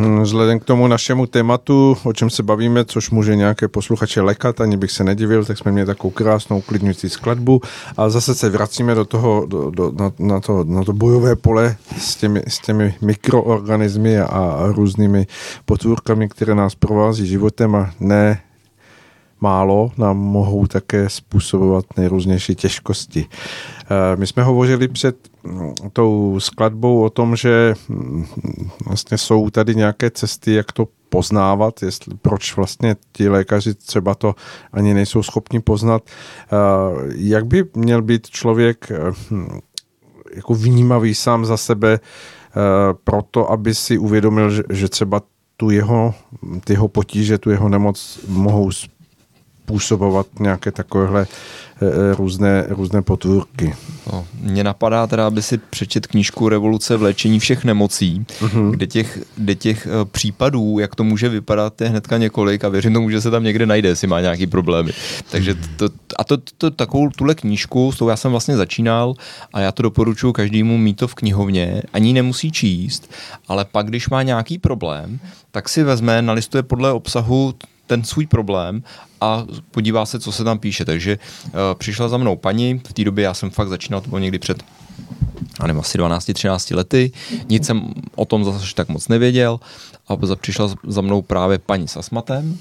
hm, vzhledem k tomu našemu tématu, o čem se bavíme, což může nějaké posluchače lekat, ani bych se nedivil, tak jsme měli takovou krásnou uklidňující skladbu a zase se vracíme do toho, do, do, na, na, to, na to bojové pole s těmi, s těmi mikroorganismy a, různými potvůrkami, které nás provází životem a ne málo nám mohou také způsobovat nejrůznější těžkosti. Eh, my jsme hovořili před tou skladbou o tom, že mm, vlastně jsou tady nějaké cesty, jak to poznávat, jestli, proč vlastně ti lékaři třeba to ani nejsou schopni poznat. Eh, jak by měl být člověk eh, hm, jako vnímavý sám za sebe proto, aby si uvědomil, že třeba tu jeho, ty jeho potíže, tu jeho nemoc mohou způsobovat nějaké takovéhle eh, eh, různé, různé potvůrky. No, mně napadá teda, aby si přečet knížku Revoluce v léčení všech nemocí, uh-huh. kde těch, kde těch eh, případů, jak to může vypadat, je hnedka několik a věřím tomu, že se tam někde najde, jestli má nějaký problémy. Takže to, a to, to, takovou tuhle knížku, s tou já jsem vlastně začínal a já to doporučuji každému mít to v knihovně, ani nemusí číst, ale pak, když má nějaký problém, tak si vezme, nalistuje podle obsahu ten svůj problém a podívá se, co se tam píše. Takže uh, přišla za mnou paní, v té době já jsem fakt začínal, to bylo někdy před a nevím, asi 12-13 lety, nic jsem o tom zase tak moc nevěděl a přišla za mnou právě paní s astmatem,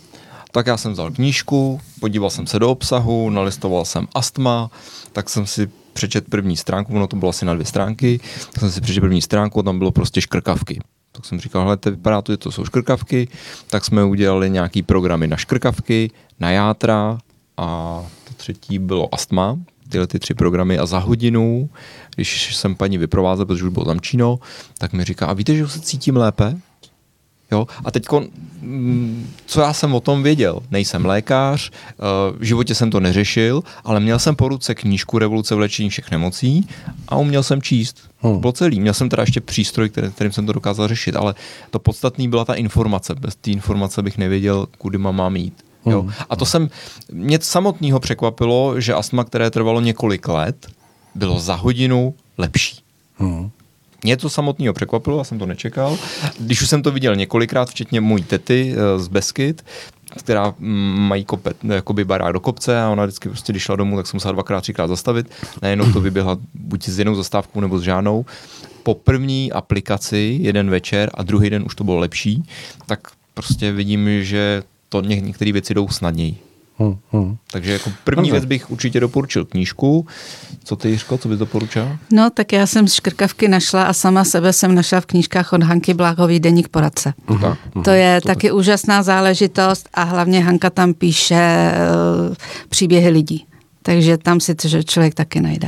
tak já jsem vzal knížku, podíval jsem se do obsahu, nalistoval jsem astma, tak jsem si přečet první stránku, ono to bylo asi na dvě stránky, tak jsem si přečet první stránku tam bylo prostě škrkavky. Tak jsem říkal, hele, to vypadá to, že to jsou škrkavky, tak jsme udělali nějaký programy na škrkavky, na játra a to třetí bylo astma, tyhle ty tři programy a za hodinu, když jsem paní vyprovázel, protože už bylo tam číno, tak mi říká, a víte, že se cítím lépe? Jo? A teď, mm, co já jsem o tom věděl? Nejsem lékař, eh, v životě jsem to neřešil, ale měl jsem po ruce knížku Revoluce v léčení všech nemocí a uměl jsem číst. Hmm. Bylo celý. Měl jsem teda ještě přístroj, který, kterým jsem to dokázal řešit, ale to podstatné byla ta informace. Bez té informace bych nevěděl, kudy mám jít. Jo? Hmm. A to jsem, mě samotného překvapilo, že astma, které trvalo několik let, bylo za hodinu lepší. Hmm. Mě to samotného překvapilo, já jsem to nečekal. Když už jsem to viděl několikrát, včetně mojí tety eh, z Beskyt, která mm, mají kopet, jakoby barák do kopce a ona vždycky prostě, když šla domů, tak jsem musela dvakrát, třikrát zastavit. Najednou to vyběhla buď s jednou zastávkou nebo s žádnou. Po první aplikaci jeden večer a druhý den už to bylo lepší, tak prostě vidím, že to některé věci jdou snadněji. Hmm, hmm. Takže jako první věc bych určitě doporučil knížku. Co ty, Jiřko, co bys doporučil? No, tak já jsem škrkavky našla a sama sebe jsem našla v knížkách od Hanky Bláhový Deník poradce. Uh-huh. To je Super. taky úžasná záležitost a hlavně Hanka tam píše uh, příběhy lidí. Takže tam si to člověk taky najde.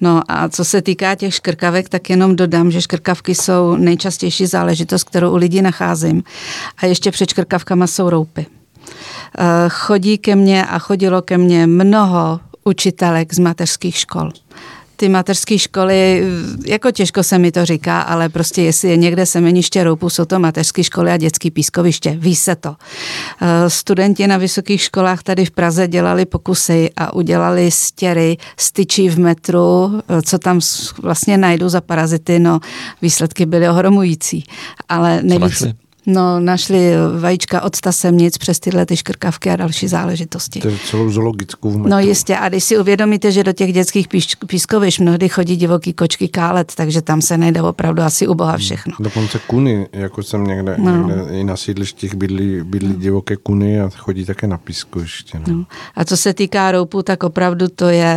No a co se týká těch škrkavek, tak jenom dodám, že škrkavky jsou nejčastější záležitost, kterou u lidí nacházím. A ještě před škrkavkama jsou roupy. Eh, chodí ke mně a chodilo ke mně mnoho učitelek z mateřských škol ty mateřské školy, jako těžko se mi to říká, ale prostě jestli je někde semeniště roupu, jsou to mateřské školy a dětské pískoviště. Ví se to. Eh, studenti na vysokých školách tady v Praze dělali pokusy a udělali stěry, styčí v metru, eh, co tam vlastně najdu za parazity, no výsledky byly ohromující. Ale nejvíc... No, našli vajíčka od tasemnic přes tyhle ty škrkavky a další záležitosti. To je celou zoologickou metru. No jistě, a když si uvědomíte, že do těch dětských pískoviš mnohdy chodí divoký kočky kálet, takže tam se nejde opravdu asi u boha všechno. Dokonce kuny, jako jsem někde, no. někde i na sídlištích bydlí, bydlí divoké kuny a chodí také na pískoviště. No. No. A co se týká roupu, tak opravdu to je,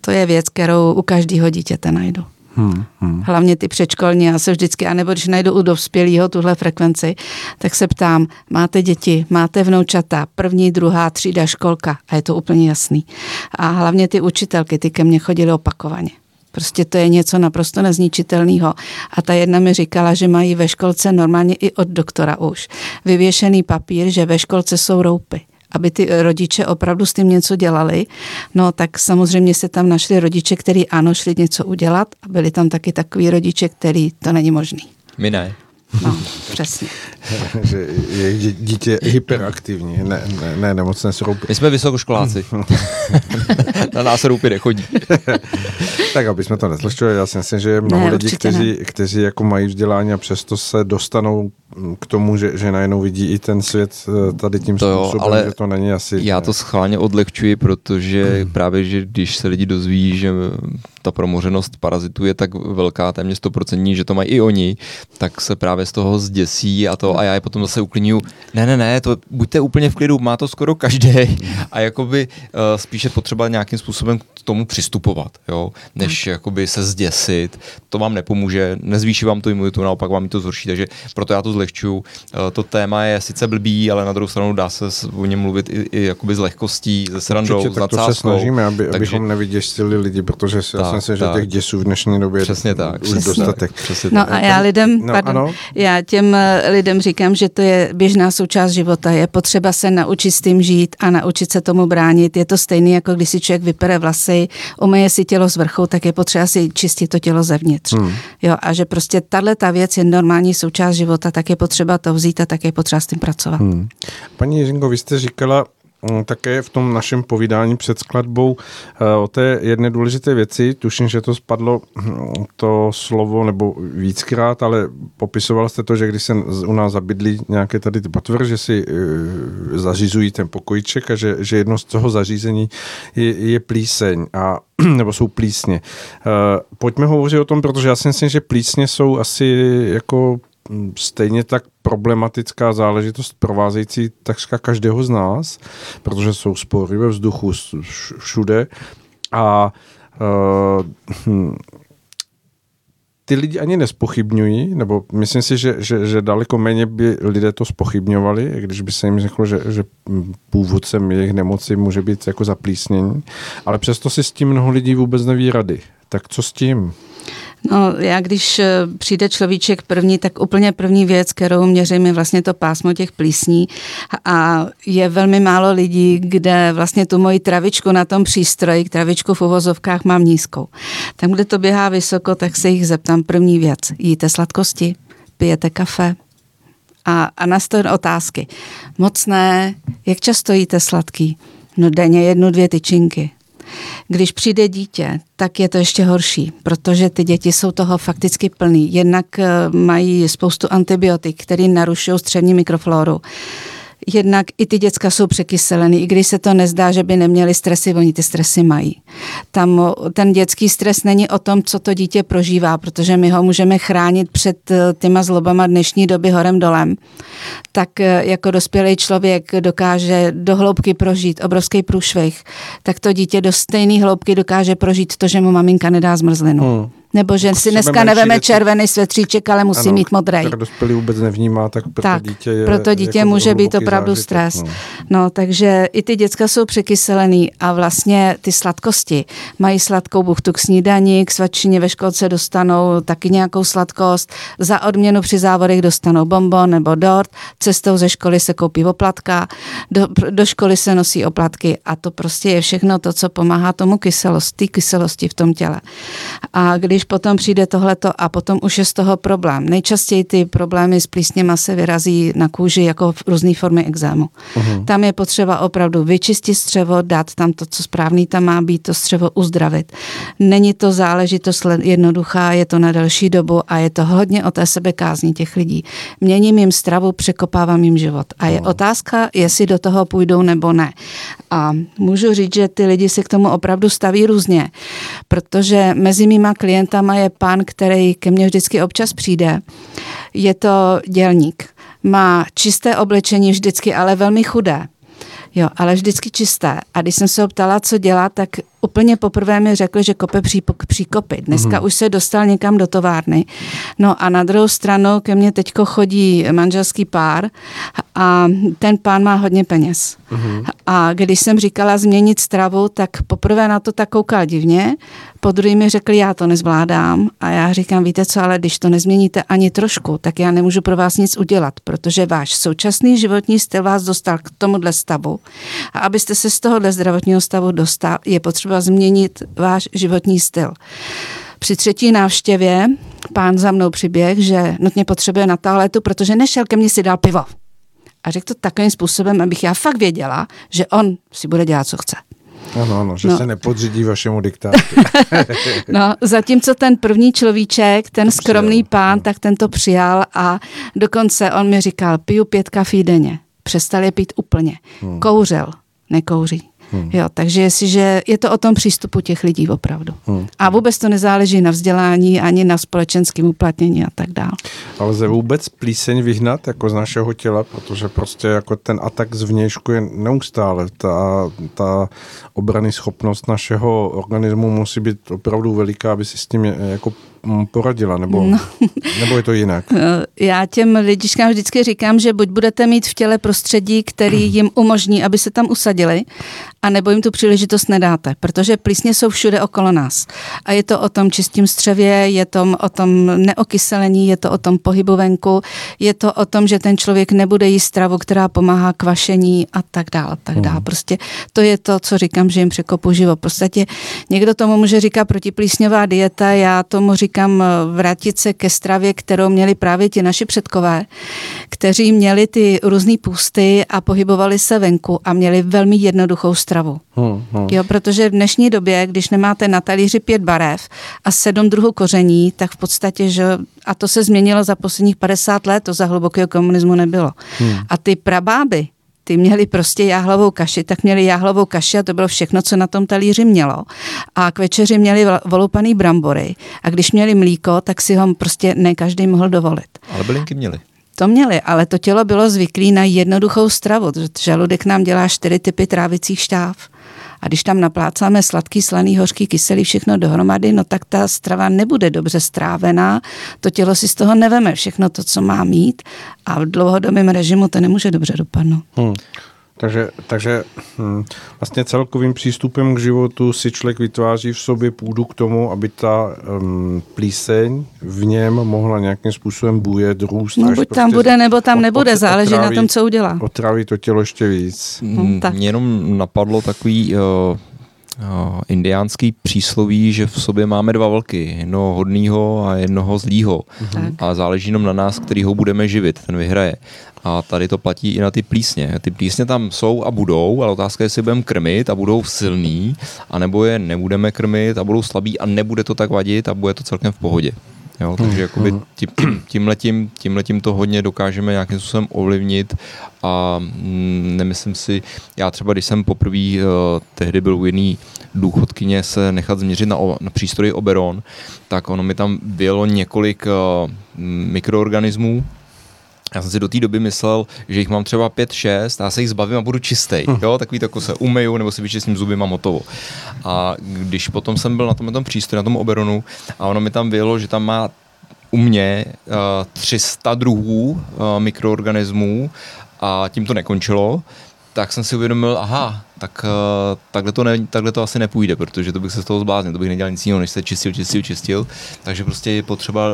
to je věc, kterou u každého dítěte najdu. Hmm, hmm. Hlavně ty předškolní, já se vždycky, anebo když najdu u dospělého tuhle frekvenci, tak se ptám, máte děti, máte vnoučata, první, druhá, třída, školka a je to úplně jasný. A hlavně ty učitelky, ty ke mně chodily opakovaně. Prostě to je něco naprosto nezničitelného. A ta jedna mi říkala, že mají ve školce normálně i od doktora už vyvěšený papír, že ve školce jsou roupy aby ty rodiče opravdu s tím něco dělali. No tak samozřejmě se tam našli rodiče, kteří ano, šli něco udělat a byli tam taky takový rodiče, který to není možný. My ne. No, přesně. že je dítě hyperaktivní, ne, ne, ne nemocné roupy. My jsme vysokoškoláci. Na nás roupy nechodí. tak, aby jsme to nezložili, já si myslím, že je mnoho ne, lidí, kteří, kteří jako mají vzdělání a přesto se dostanou k tomu, že, že najednou vidí i ten svět eh, tady tím to způsobem, jo, ale že to není asi... Já to schválně odlehčuji, protože hmm. právě, že když se lidi dozví, že ta promořenost parazitů je tak velká, téměř 100%, že to mají i oni, tak se právě z toho zděsí a to a já je potom zase uklidňuju, ne, ne, ne, to buďte úplně v klidu, má to skoro každý a jakoby uh, spíše potřeba nějakým způsobem k tomu přistupovat, jo, než hmm. jakoby se zděsit, to vám nepomůže, nezvýší vám to imunitu, naopak vám to zhorší, takže proto já to zlehčuju. Uh, to téma je sice blbý, ale na druhou stranu dá se o něm mluvit i, i jakoby z lehkostí, ze srandou, Určitě, s tak to se snažíme, aby, takže, abychom nevyděsili lidi, protože si tak, myslím, že těch děsů v dnešní době přesně tak, už přesně dostatek. Tak, přesně no tak. a já lidem, no, pardon, ano? Já těm eh, lidem říkám, že to je běžná součást života, je potřeba se naučit s tím žít a naučit se tomu bránit. Je to stejné, jako když si člověk vypere vlasy, umeje si tělo z vrchu, tak je potřeba si čistit to tělo zevnitř. Hmm. Jo, a že prostě tahle ta věc je normální součást života, tak je potřeba to vzít a tak je potřeba s tím pracovat. Hmm. Paní Jiřinko, vy jste říkala, také v tom našem povídání před skladbou eh, o té jedné důležité věci. Tuším, že to spadlo hm, to slovo nebo víckrát, ale popisoval jste to, že když se u nás zabydlí nějaké tady ty patvr, že si eh, zařizují ten pokojíček a že, že jedno z toho zařízení je, je plíseň a nebo jsou plísně. Eh, pojďme hovořit o tom, protože já si myslím, že plísně jsou asi jako stejně tak problematická záležitost provázející takřka každého z nás, protože jsou spory ve vzduchu všude a uh, ty lidi ani nespochybňují, nebo myslím si, že, že, že daleko méně by lidé to spochybňovali, když by se jim řeklo, že, že původcem jejich nemoci může být jako zaplísnění, ale přesto si s tím mnoho lidí vůbec neví rady. Tak co s tím? No, já když eh, přijde človíček první, tak úplně první věc, kterou měřím, je vlastně to pásmo těch plísní a je velmi málo lidí, kde vlastně tu moji travičku na tom přístroji, travičku v uvozovkách mám nízkou. Tam, kde to běhá vysoko, tak se jich zeptám první věc. Jíte sladkosti? Pijete kafe? A, a nastavím otázky. Mocné, jak často jíte sladký? No denně jednu, dvě tyčinky. Když přijde dítě, tak je to ještě horší, protože ty děti jsou toho fakticky plný. Jednak eh, mají spoustu antibiotik, které narušují střední mikrofloru jednak i ty děcka jsou překyselený, i když se to nezdá, že by neměli stresy, oni ty stresy mají. Tam ten dětský stres není o tom, co to dítě prožívá, protože my ho můžeme chránit před eh, těma zlobama dnešní doby horem dolem. Tak eh, jako dospělý člověk dokáže do hloubky prožít obrovský průšvih, tak to dítě do stejné hloubky dokáže prožít to, že mu maminka nedá zmrzlinu. Hmm. Nebo že si dneska neveme červený svetříček, ale musí ano, mít modrý. Tak dospělý vůbec nevnímá, tak pro tak, dítě je pro to dítě jako může být opravdu zážitek, stres. No. no, takže i ty děcka jsou překyselený a vlastně ty sladkosti. Mají sladkou buchtu k snídani, k svačině ve školce dostanou taky nějakou sladkost, za odměnu při závodech dostanou bonbon nebo dort, cestou ze školy se koupí oplatka, do, do školy se nosí oplatky a to prostě je všechno to, co pomáhá tomu kyselosti, kyselosti v tom těle. A když potom přijde tohleto a potom už je z toho problém. Nejčastěji ty problémy s plísněma se vyrazí na kůži jako v různé formy exému. Uh-huh. Tam je potřeba opravdu vyčistit střevo, dát tam to, co správný tam má být, to střevo uzdravit. Není to záležitost jednoduchá, je to na delší dobu a je to hodně o té sebekázní těch lidí. Měním jim stravu, překopávám jim život. A je uh-huh. otázka, jestli do toho půjdou nebo ne. A můžu říct, že ty lidi se k tomu opravdu staví různě, protože mezi mýma klienty klientama je pán, který ke mně vždycky občas přijde. Je to dělník. Má čisté oblečení vždycky, ale velmi chudé. Jo, ale vždycky čisté. A když jsem se ho ptala, co dělá, tak úplně poprvé mi řekl, že kope příkopy. Dneska mm-hmm. už se dostal někam do továrny. No a na druhou stranu ke mně teďko chodí manželský pár a ten pán má hodně peněz. Mm-hmm. A když jsem říkala změnit stravu, tak poprvé na to tak koukal divně, po druhý mi řekl, já to nezvládám a já říkám, víte co, ale když to nezměníte ani trošku, tak já nemůžu pro vás nic udělat, protože váš současný životní styl vás dostal k tomuhle stavu a abyste se z tohohle zdravotního stavu dostal, je potřeba změnit váš životní styl. Při třetí návštěvě pán za mnou přiběh, že nutně potřebuje na toaletu, protože nešel ke mně si dal pivo. A řekl to takovým způsobem, abych já fakt věděla, že on si bude dělat, co chce. Ano, ano, že no. se nepodřídí vašemu diktátu. no, zatímco ten první človíček, ten to skromný přijal. pán, no. tak ten to přijal a dokonce on mi říkal, piju pět kafí denně. Přestal je pít úplně. Hmm. Kouřel, nekouří. Hmm. Jo, takže jestliže je to o tom přístupu těch lidí opravdu. Hmm. A vůbec to nezáleží na vzdělání ani na společenském uplatnění a tak dále. Ale lze vůbec plíseň vyhnat jako z našeho těla, protože prostě jako ten atak z vnějšku je neustále. Ta, ta obrany schopnost našeho organismu musí být opravdu veliká, aby si s tím jako poradila, nebo, no. nebo je to jinak? Já těm lidičkám vždycky říkám, že buď budete mít v těle prostředí, který jim umožní, aby se tam usadili, a nebo jim tu příležitost nedáte, protože plísně jsou všude okolo nás. A je to o tom čistém střevě, je to o tom neokyselení, je to o tom pohybu venku, je to o tom, že ten člověk nebude jíst stravu, která pomáhá k vašení a tak dále, tak dále. Hmm. Prostě to je to, co říkám, že jim překopu život. V podstatě někdo tomu může říkat protiplísňová dieta, já tomu říkám říkám, eh, vrátit se ke stravě, kterou měli právě ti naši předkové, kteří měli ty různé půsty a pohybovali se venku a měli velmi jednoduchou stravu. Hmm, hmm. Jo, protože v dnešní době, když nemáte na talíři pět barev a sedm druhů koření, tak v podstatě, že, a to se změnilo za posledních 50 let, to za hlubokého komunismu nebylo. Hmm. A ty prabáby, ty měli prostě jáhlovou kaši, tak měli jáhlovou kaši a to bylo všechno, co na tom talíři mělo. A k večeři měli voloupaný brambory a když měli mlíko, tak si ho prostě ne každý mohl dovolit. Ale bylinky měli. To měli, ale to tělo bylo zvyklé na jednoduchou stravu. Žaludek nám dělá čtyři typy trávicích šťáv. A když tam naplácáme sladký, slaný, hořký, kyselý, všechno dohromady, no tak ta strava nebude dobře strávená, to tělo si z toho neveme všechno to, co má mít a v dlouhodobém režimu to nemůže dobře dopadnout. Hmm. Takže, takže hm, vlastně celkovým přístupem k životu si člověk vytváří v sobě půdu k tomu, aby ta um, plíseň v něm mohla nějakým způsobem bujet, růst. No buď prostě tam bude, nebo tam nebude, záleží otráví, na tom, co udělá. Otráví to tělo ještě víc. Hmm, tak. Mě jenom napadlo takový... Uh, indiánský přísloví, že v sobě máme dva vlky, jednoho hodného a jednoho zlýho. Mm-hmm. A záleží jenom na nás, který ho budeme živit, ten vyhraje. A tady to platí i na ty plísně. Ty plísně tam jsou a budou, ale otázka je, jestli budeme krmit a budou silný, anebo je nebudeme krmit a budou slabí a nebude to tak vadit a bude to celkem v pohodě. Jo, takže jakoby hmm. tím, tím, tímhletím, tímhletím to hodně dokážeme nějakým způsobem ovlivnit a mm, nemyslím si, já třeba když jsem poprvé uh, tehdy byl u jedné důchodkyně se nechat změřit na, na přístroji Oberon, tak ono mi tam bylo několik uh, mikroorganismů, já jsem si do té doby myslel, že jich mám třeba 5-6 a já se jich zbavím a budu čistý. Hm. Jo, takový to jako se umeju nebo si vyčistím zuby, mám hotovo. A když potom jsem byl na tom, na tom přístroji, na tom oberonu a ono mi tam bylo, že tam má u mě uh, eh, 300 druhů uh, mikroorganismů a tím to nekončilo, tak jsem si uvědomil, aha, tak uh, takhle, to ne, takhle to asi nepůjde, protože to bych se z toho zbláznil, to bych nedělal nic jiného, než se čistil, čistil, čistil, takže prostě je potřeba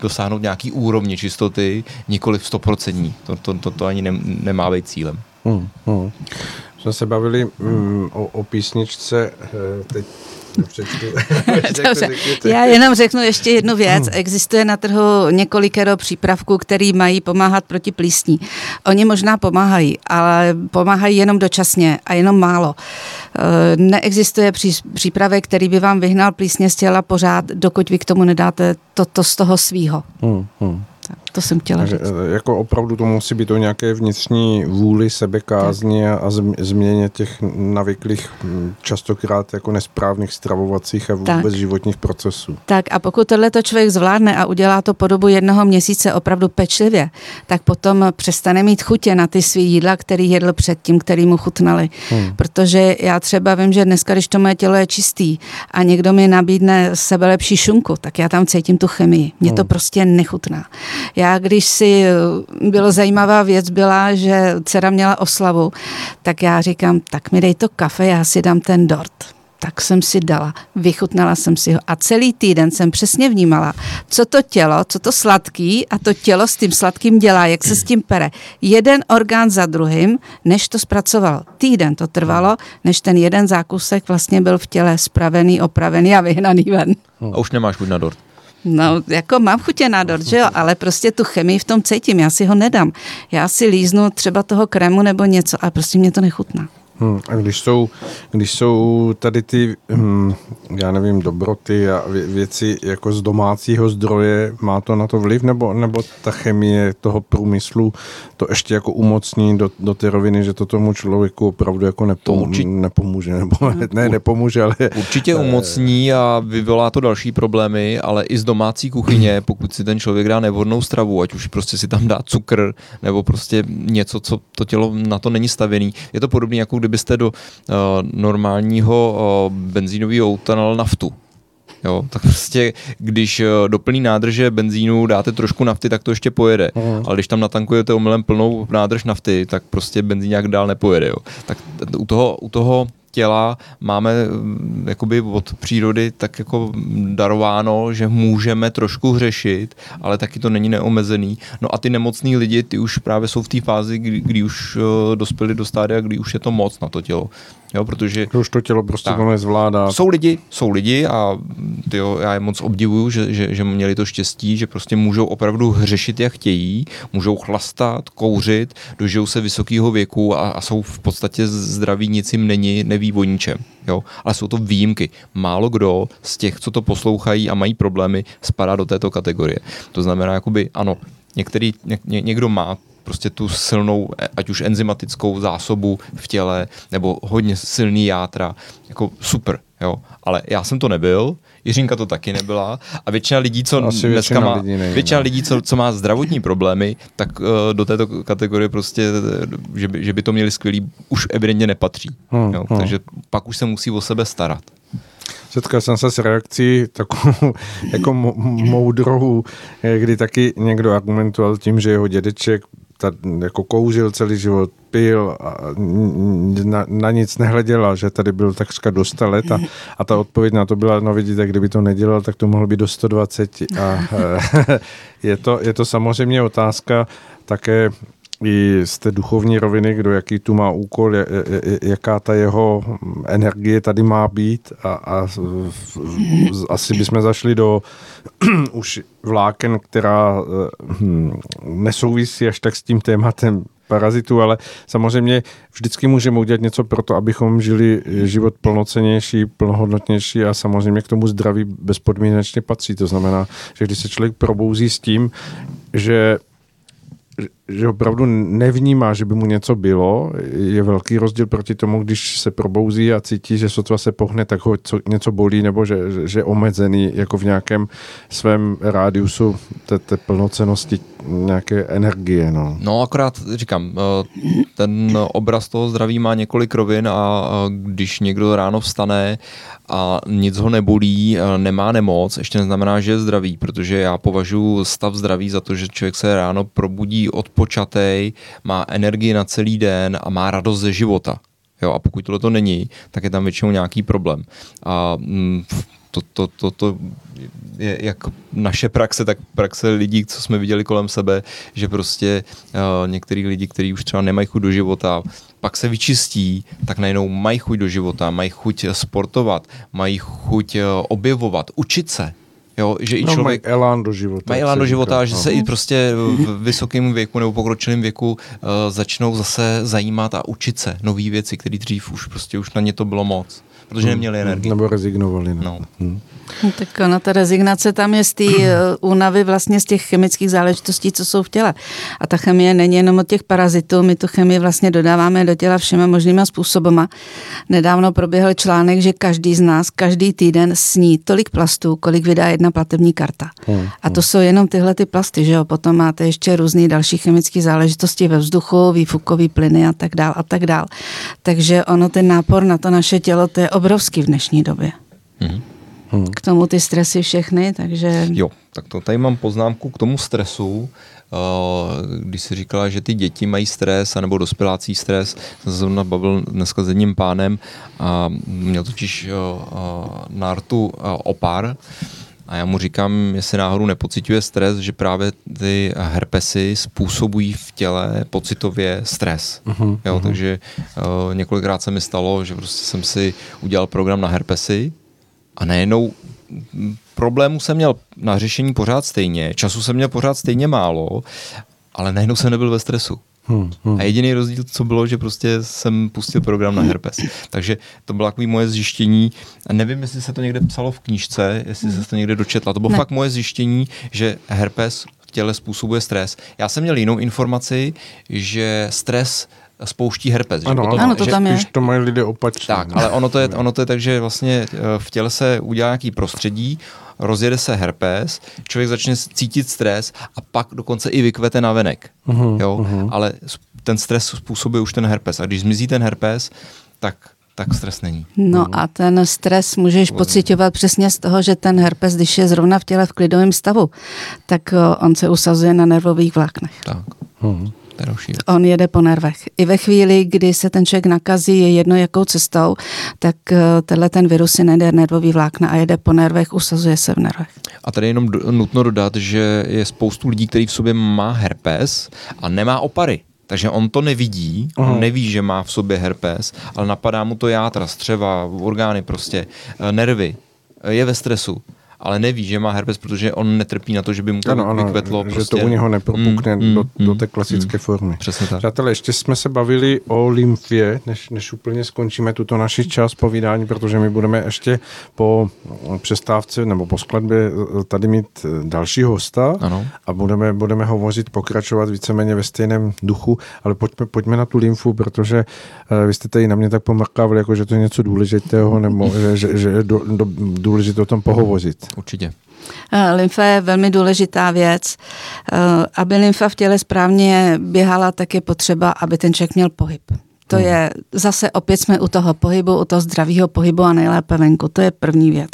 dosáhnout nějaký úrovně čistoty, nikoli v 100%. To, to, to, to ani ne, nemá být cílem. Hmm, hmm. Jsme se bavili mm, o, o písničce, eh, Dobře. Já jenom řeknu ještě jednu věc. Hmm. Existuje na trhu několikero přípravků, který mají pomáhat proti plísní. Oni možná pomáhají, ale pomáhají jenom dočasně a jenom málo. Eh, neexistuje přípravek, který by vám vyhnal plísně z těla pořád, dokud vy k tomu nedáte toto z toho svýho. Hmm, hmm. To jsem chtěla říct. Eh, jako opravdu to musí být o nějaké vnitřní vůli, sebekázni a, a změně těch navyklých hm, častokrát jako nesprávných stravovacích a vůbec tak. životních procesů. Tak a pokud tohle to člověk zvládne a udělá to po dobu jednoho měsíce opravdu pečlivě, tak potom přestane mít chutě na ty svý jídla, který jedl předtím, který mu chutnali. Hmm. Protože já třeba vím, že dneska, když to moje tělo je čistý a někdo mi nabídne sebe lepší šunku, tak já tam cítím tu chemii. Mně hmm. to prostě nechutná. Já, když si, bylo zajímavá věc, byla, že dcera měla oslavu, tak já říkám, tak mi dej to kafe, já si dám ten dort tak jsem si dala, vychutnala jsem si ho a celý týden jsem přesně vnímala, co to tělo, co to sladký a to tělo s tím sladkým dělá, jak se s tím pere. Jeden orgán za druhým, než to zpracovalo. Týden to trvalo, než ten jeden zákusek vlastně byl v těle spravený, opravený a vyhnaný ven. A už nemáš chuť na dort. No, jako mám chutě na dort, že jo, ale prostě tu chemii v tom cítím, já si ho nedám. Já si líznu třeba toho krému nebo něco a prostě mě to nechutná. Hmm, a když jsou, když jsou tady ty, hm, já nevím, dobroty a vě, věci jako z domácího zdroje, má to na to vliv, nebo, nebo ta chemie toho průmyslu to ještě jako umocní do, do té roviny, že to tomu člověku opravdu jako nepom, nepomůže, nebo ne, nepomůže, ale... Určitě umocní a vyvolá to další problémy, ale i z domácí kuchyně, pokud si ten člověk dá nevhodnou stravu, ať už prostě si tam dá cukr, nebo prostě něco, co to tělo na to není stavěný. Je to podobné, jako kdybyste do uh, normálního uh, benzínového auta nal naftu. Jo, tak prostě, když uh, do plný nádrže benzínu dáte trošku nafty, tak to ještě pojede. Mm. Ale když tam natankujete omylem plnou nádrž nafty, tak prostě benzín nějak dál nepojede. Jo. Tak u toho, u toho těla máme mm, jakoby od přírody tak jako darováno, že můžeme trošku hřešit, ale taky to není neomezený. No a ty nemocní lidi, ty už právě jsou v té fázi, kdy, kdy už uh, dospěli do stádia, kdy už je to moc na to tělo. Jo, protože... To už to tělo prostě tak, to nezvládá. Jsou lidi, jsou lidi a tyjo, já je moc obdivuju, že, že, že měli to štěstí, že prostě můžou opravdu hřešit, jak chtějí, můžou chlastat, kouřit, dožijou se vysokého věku a, a jsou v podstatě zdraví, nic jim není, neví o ničem. Jo? Ale jsou to výjimky. Málo kdo z těch, co to poslouchají a mají problémy, spadá do této kategorie. To znamená, jakoby, ano, některý, ně, někdo má prostě tu silnou, ať už enzymatickou zásobu v těle, nebo hodně silný játra, jako super, jo. Ale já jsem to nebyl, Jiřinka to taky nebyla a většina lidí, co Asi dneska má, lidí nejde, většina lidí, co, co má zdravotní problémy, tak uh, do této kategorie prostě, že by, že by to měli skvělý, už evidentně nepatří. Hmm, jo? Hmm. Takže pak už se musí o sebe starat. Setkal jsem se s reakcí takovou jako moudrou, eh, kdy taky někdo argumentoval tím, že jeho dědeček ta, jako kouřil celý život, pil a na, na nic nehleděla, že tady byl takřka do 100 let a, a ta odpověď na to byla, no vidíte, kdyby to nedělal, tak to mohl být do 120 a je to, je to samozřejmě otázka také i z té duchovní roviny, kdo jaký tu má úkol, jaká ta jeho energie tady má být a, a asi bychom zašli do už vláken, která hm, nesouvisí až tak s tím tématem parazitu, ale samozřejmě vždycky můžeme udělat něco pro to, abychom žili život plnocenější, plnohodnotnější a samozřejmě k tomu zdraví bezpodmínečně patří. To znamená, že když se člověk probouzí s tím, že že opravdu nevnímá, že by mu něco bylo. Je velký rozdíl proti tomu, když se probouzí a cítí, že sotva se pohne, tak ho co, něco bolí, nebo že, že je omezený jako v nějakém svém rádiusu té, té plnocenosti nějaké energie. No. no akorát říkám, eh, ten obraz toho zdraví má několik rovin a když někdo ráno vstane a nic ho nebolí, eh, nemá nemoc, ještě neznamená, že je zdravý, protože já považuji stav zdraví za to, že člověk se ráno probudí odpočatej, má energii na celý den a má radost ze života. Jo, a pokud tohle to není, tak je tam většinou nějaký problém. A mm, to, to, to, to je jak naše praxe, tak praxe lidí, co jsme viděli kolem sebe, že prostě uh, některý lidi, kteří už třeba nemají chuť do života, pak se vyčistí, tak najednou mají chuť do života, mají chuť sportovat, mají chuť uh, objevovat, učit se. Jo, že i no, člověk, mají elán do života. Mají elán do života, že no. se i prostě v vysokém věku nebo pokročilém věku uh, začnou zase zajímat a učit se nové věci, které dřív už prostě už na ně to bylo moc protože hmm. neměli energii. Nebo rezignovali. Ne? No. Hmm. No, tak ona, ta rezignace tam je z té eh, únavy vlastně z těch chemických záležitostí, co jsou v těle. A ta chemie není jenom od těch parazitů, my tu chemii vlastně dodáváme do těla všema možnýma způsobama. Nedávno proběhl článek, že každý z nás každý týden sní tolik plastů, kolik vydá jedna platební karta. Hmm. A to jsou jenom tyhle ty plasty, že jo? Potom máte ještě různé další chemické záležitosti ve vzduchu, výfukové plyny a tak dál a tak dál. Takže ono ten nápor na to naše tělo, to je obrovský v dnešní době. Hmm. Hmm. K tomu ty stresy všechny, takže... Jo, tak to tady mám poznámku k tomu stresu. Uh, když si říkala, že ty děti mají stres, anebo dospělácí stres, jsem se zrovna bavil dneska s jedním pánem a měl totiž uh, uh, nártu opar a já mu říkám, jestli náhodou nepocituje stres, že právě ty herpesy způsobují v těle pocitově stres. Uh-huh, jo, uh-huh. Takže uh, několikrát se mi stalo, že prostě jsem si udělal program na herpesy a najednou problémů jsem měl na řešení pořád stejně, času jsem měl pořád stejně málo, ale najednou jsem nebyl ve stresu. Hmm, hmm. A jediný rozdíl, co bylo, že prostě jsem pustil program na herpes. Takže to bylo takové moje zjištění. A nevím, jestli se to někde psalo v knížce, jestli se to někde dočetla. To bylo ne. fakt moje zjištění, že herpes v těle způsobuje stres. Já jsem měl jinou informaci, že stres spouští herpes. Ano, že potom, ano to že, tam je. Když to mají lidé opačně. Tak, ale ono to, je, ono to je tak, že vlastně eh, v těle se udělá nějaký prostředí, rozjede se herpes, člověk začne cítit stres a pak dokonce i vykvete na venek. Uh-huh, jo? Uh-huh. Ale ten stres způsobuje už ten herpes. A když zmizí ten herpes, tak tak stres není. No a ten stres můžeš pocitovat přesně z toho, že ten herpes, když je zrovna v těle v klidovém stavu, tak eh, on se usazuje na nervových vláknech. Tak. Uh-huh. On jede po nervech. I ve chvíli, kdy se ten člověk nakazí, je jedno jakou cestou, tak eh, tenhle ten virus si nejde nervový vlákna a jede po nervech, usazuje se v nervech. A tady jenom nutno dodat, že je spoustu lidí, který v sobě má herpes a nemá opary. Takže on to nevidí, on uh-huh. neví, že má v sobě herpes, ale napadá mu to játra, střeva, orgány prostě, eh, nervy, je ve stresu ale neví, že má herpes, protože on netrpí na to, že by mu to ano, ano, vykvetlo. Že prostě. to u něho nepropukne mm, do, mm, do té klasické mm, formy. Přesně tak. Přátelé, ještě jsme se bavili o lymfě, než, než úplně skončíme tuto naši čas povídání, protože my budeme ještě po přestávce nebo po skladbě tady mít další hosta ano. a budeme, budeme hovořit, pokračovat víceméně ve stejném duchu, ale pojďme, pojďme na tu lymfu, protože uh, vy jste tady na mě tak pomrkávali, jako že to je něco důležitého, nebo že, že, že je do, do, důležité o tom pohovořit. Určitě. Eh, lymfa je velmi důležitá věc. Eh, aby lymfa v těle správně běhala, tak je potřeba, aby ten člověk měl pohyb. To je, zase opět jsme u toho pohybu, u toho zdravého pohybu a nejlépe venku. To je první věc.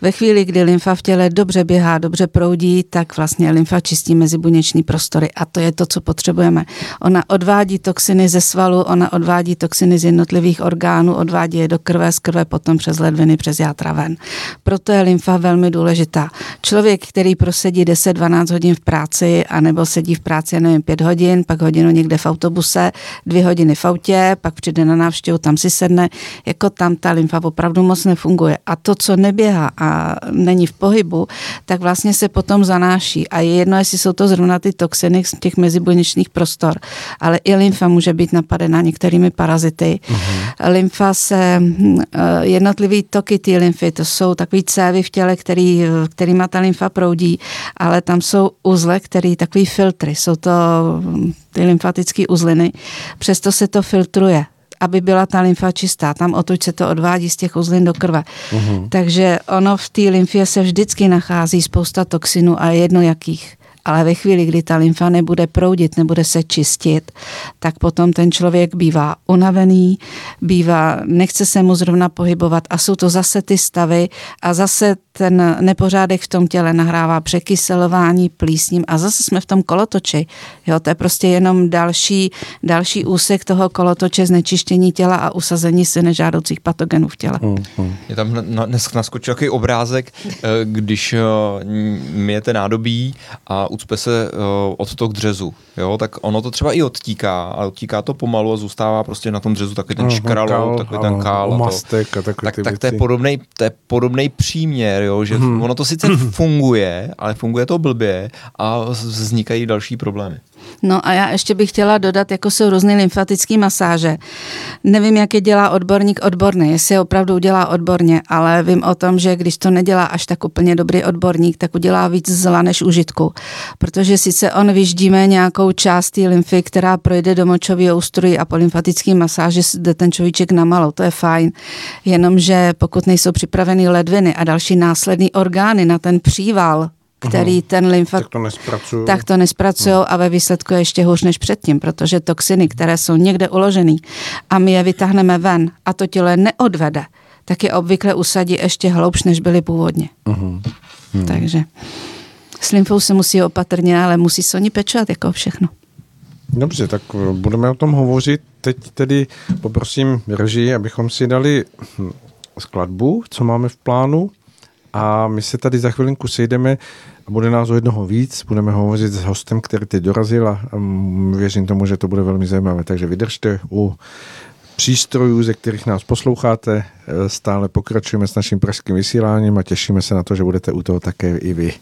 Ve chvíli, kdy lymfa v těle dobře běhá, dobře proudí, tak vlastně lymfa čistí mezibuněční prostory a to je to, co potřebujeme. Ona odvádí toxiny ze svalu, ona odvádí toxiny z jednotlivých orgánů, odvádí je do krve, z krve potom přes ledviny, přes játra ven. Proto je lymfa velmi důležitá. Člověk, který prosedí 10-12 hodin v práci, anebo sedí v práci, nevím, 5 hodin, pak hodinu někde v autobuse, dvě hodiny v autě, pak přijde na návštěvu, tam si sedne, jako tam ta lymfa opravdu moc nefunguje. A to, co neběhá a není v pohybu, tak vlastně se potom zanáší. A je jedno, jestli jsou to zrovna ty toxiny z těch mezibuněčných prostor, ale i lymfa může být napadena některými parazity. Uh-huh. Lymfa se, hm, eh, jednotlivý toky té lymfy, to jsou takový cévy v těle, který, kterýma ta lymfa proudí, ale tam jsou uzle, který takový filtry, jsou to hm, ty lymfatické uzliny. Přesto se to filtruje aby byla ta lymfa čistá. Tam otoč se to odvádí z těch uzlin do krve. Uhum. Takže ono v té lymfě se vždycky nachází spousta toxinů a jedno jakých ale ve chvíli, kdy ta lymfa nebude proudit, nebude se čistit, tak potom ten člověk bývá unavený, bývá, nechce se mu zrovna pohybovat a jsou to zase ty stavy a zase ten nepořádek v tom těle nahrává překyselování plísním a zase jsme v tom kolotoči. Jo, to je prostě jenom další, další úsek toho kolotoče znečištění těla a usazení se nežádoucích patogenů v těle. Hmm. Je tam dnes naskočil takový obrázek, eh, když eh, mějete nádobí a ucpe se uh, od toho k dřezu, jo, tak ono to třeba i odtíká, a odtíká to pomalu a zůstává prostě na tom dřezu takový ten škralou, takový ten kál. A, to, a tak, tak to je podobný, to je podobný příměr, jo, že hmm. ono to sice funguje, ale funguje to blbě a vznikají další problémy. No a já ještě bych chtěla dodat, jako jsou různé lymfatické masáže. Nevím, jak je dělá odborník odborný, jestli je opravdu udělá odborně, ale vím o tom, že když to nedělá až tak úplně dobrý odborník, tak udělá víc zla než užitku. Protože sice on vyždíme nějakou část té lymfy, která projde do močového ústrojí a po lymfatické masáži jde ten človíček na malo, to je fajn. Jenomže pokud nejsou připraveny ledviny a další následní orgány na ten příval, který uh-huh. ten lymfat... Tak to nespracují. Tak to nespracují uh-huh. a ve výsledku je ještě hůř než předtím, protože toxiny, které jsou někde uložené a my je vytáhneme ven a to tělo neodvede, tak je obvykle usadí ještě hloubš, než byly původně. Uh-huh. Hmm. Takže s lymfou se musí opatrně, ale musí se oni pečovat jako všechno. Dobře, tak budeme o tom hovořit. Teď tedy poprosím režii, abychom si dali hm, skladbu, co máme v plánu. A my se tady za chvilinku sejdeme a bude nás o jednoho víc. Budeme hovořit s hostem, který teď dorazil a věřím tomu, že to bude velmi zajímavé. Takže vydržte u přístrojů, ze kterých nás posloucháte. Stále pokračujeme s naším pražským vysíláním a těšíme se na to, že budete u toho také i vy.